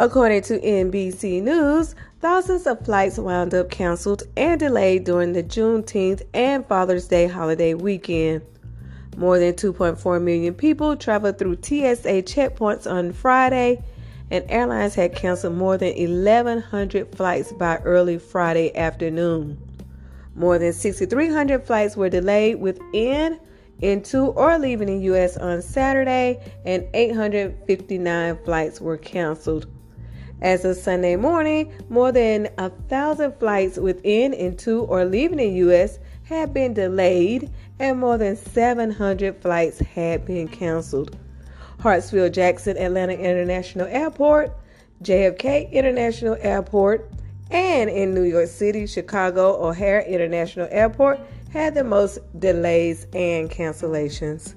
According to NBC News, thousands of flights wound up canceled and delayed during the Juneteenth and Father's Day holiday weekend. More than 2.4 million people traveled through TSA checkpoints on Friday, and airlines had canceled more than 1,100 flights by early Friday afternoon. More than 6,300 flights were delayed within, into, or leaving the U.S. on Saturday, and 859 flights were canceled. As of Sunday morning, more than a thousand flights within, into, or leaving the U.S. had been delayed, and more than 700 flights had been canceled. Hartsfield Jackson Atlanta International Airport, JFK International Airport, and in New York City, Chicago O'Hare International Airport had the most delays and cancellations.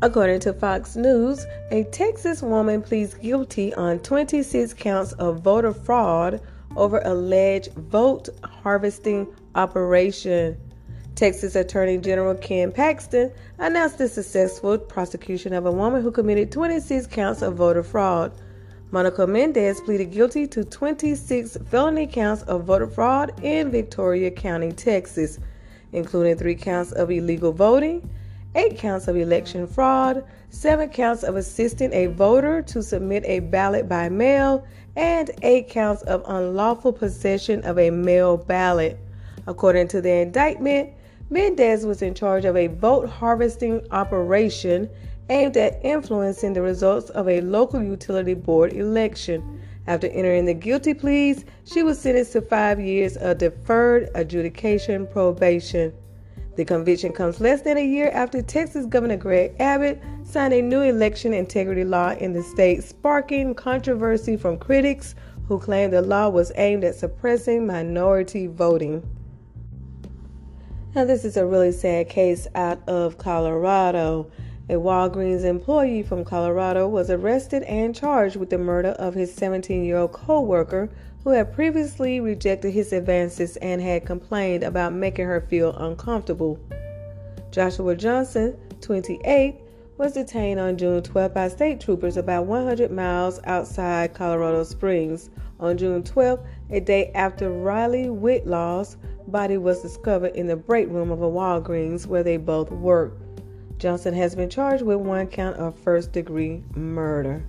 According to Fox News, a Texas woman pleads guilty on 26 counts of voter fraud over alleged vote harvesting operation. Texas Attorney General Ken Paxton announced the successful prosecution of a woman who committed 26 counts of voter fraud. Monica Mendez pleaded guilty to 26 felony counts of voter fraud in Victoria County, Texas, including three counts of illegal voting, eight counts of election fraud, seven counts of assisting a voter to submit a ballot by mail, and eight counts of unlawful possession of a mail ballot. According to the indictment, Mendez was in charge of a vote harvesting operation aimed at influencing the results of a local utility board election. After entering the guilty pleas, she was sentenced to five years of deferred adjudication probation. The conviction comes less than a year after Texas Governor Greg Abbott signed a new election integrity law in the state, sparking controversy from critics who claim the law was aimed at suppressing minority voting. Now, this is a really sad case out of Colorado. A Walgreens employee from Colorado was arrested and charged with the murder of his 17 year old co worker who had previously rejected his advances and had complained about making her feel uncomfortable. Joshua Johnson, 28, was detained on June 12 by state troopers about 100 miles outside Colorado Springs. On June 12, a day after Riley Whitelaw's body was discovered in the break room of a Walgreens where they both worked. Johnson has been charged with one count of first degree murder.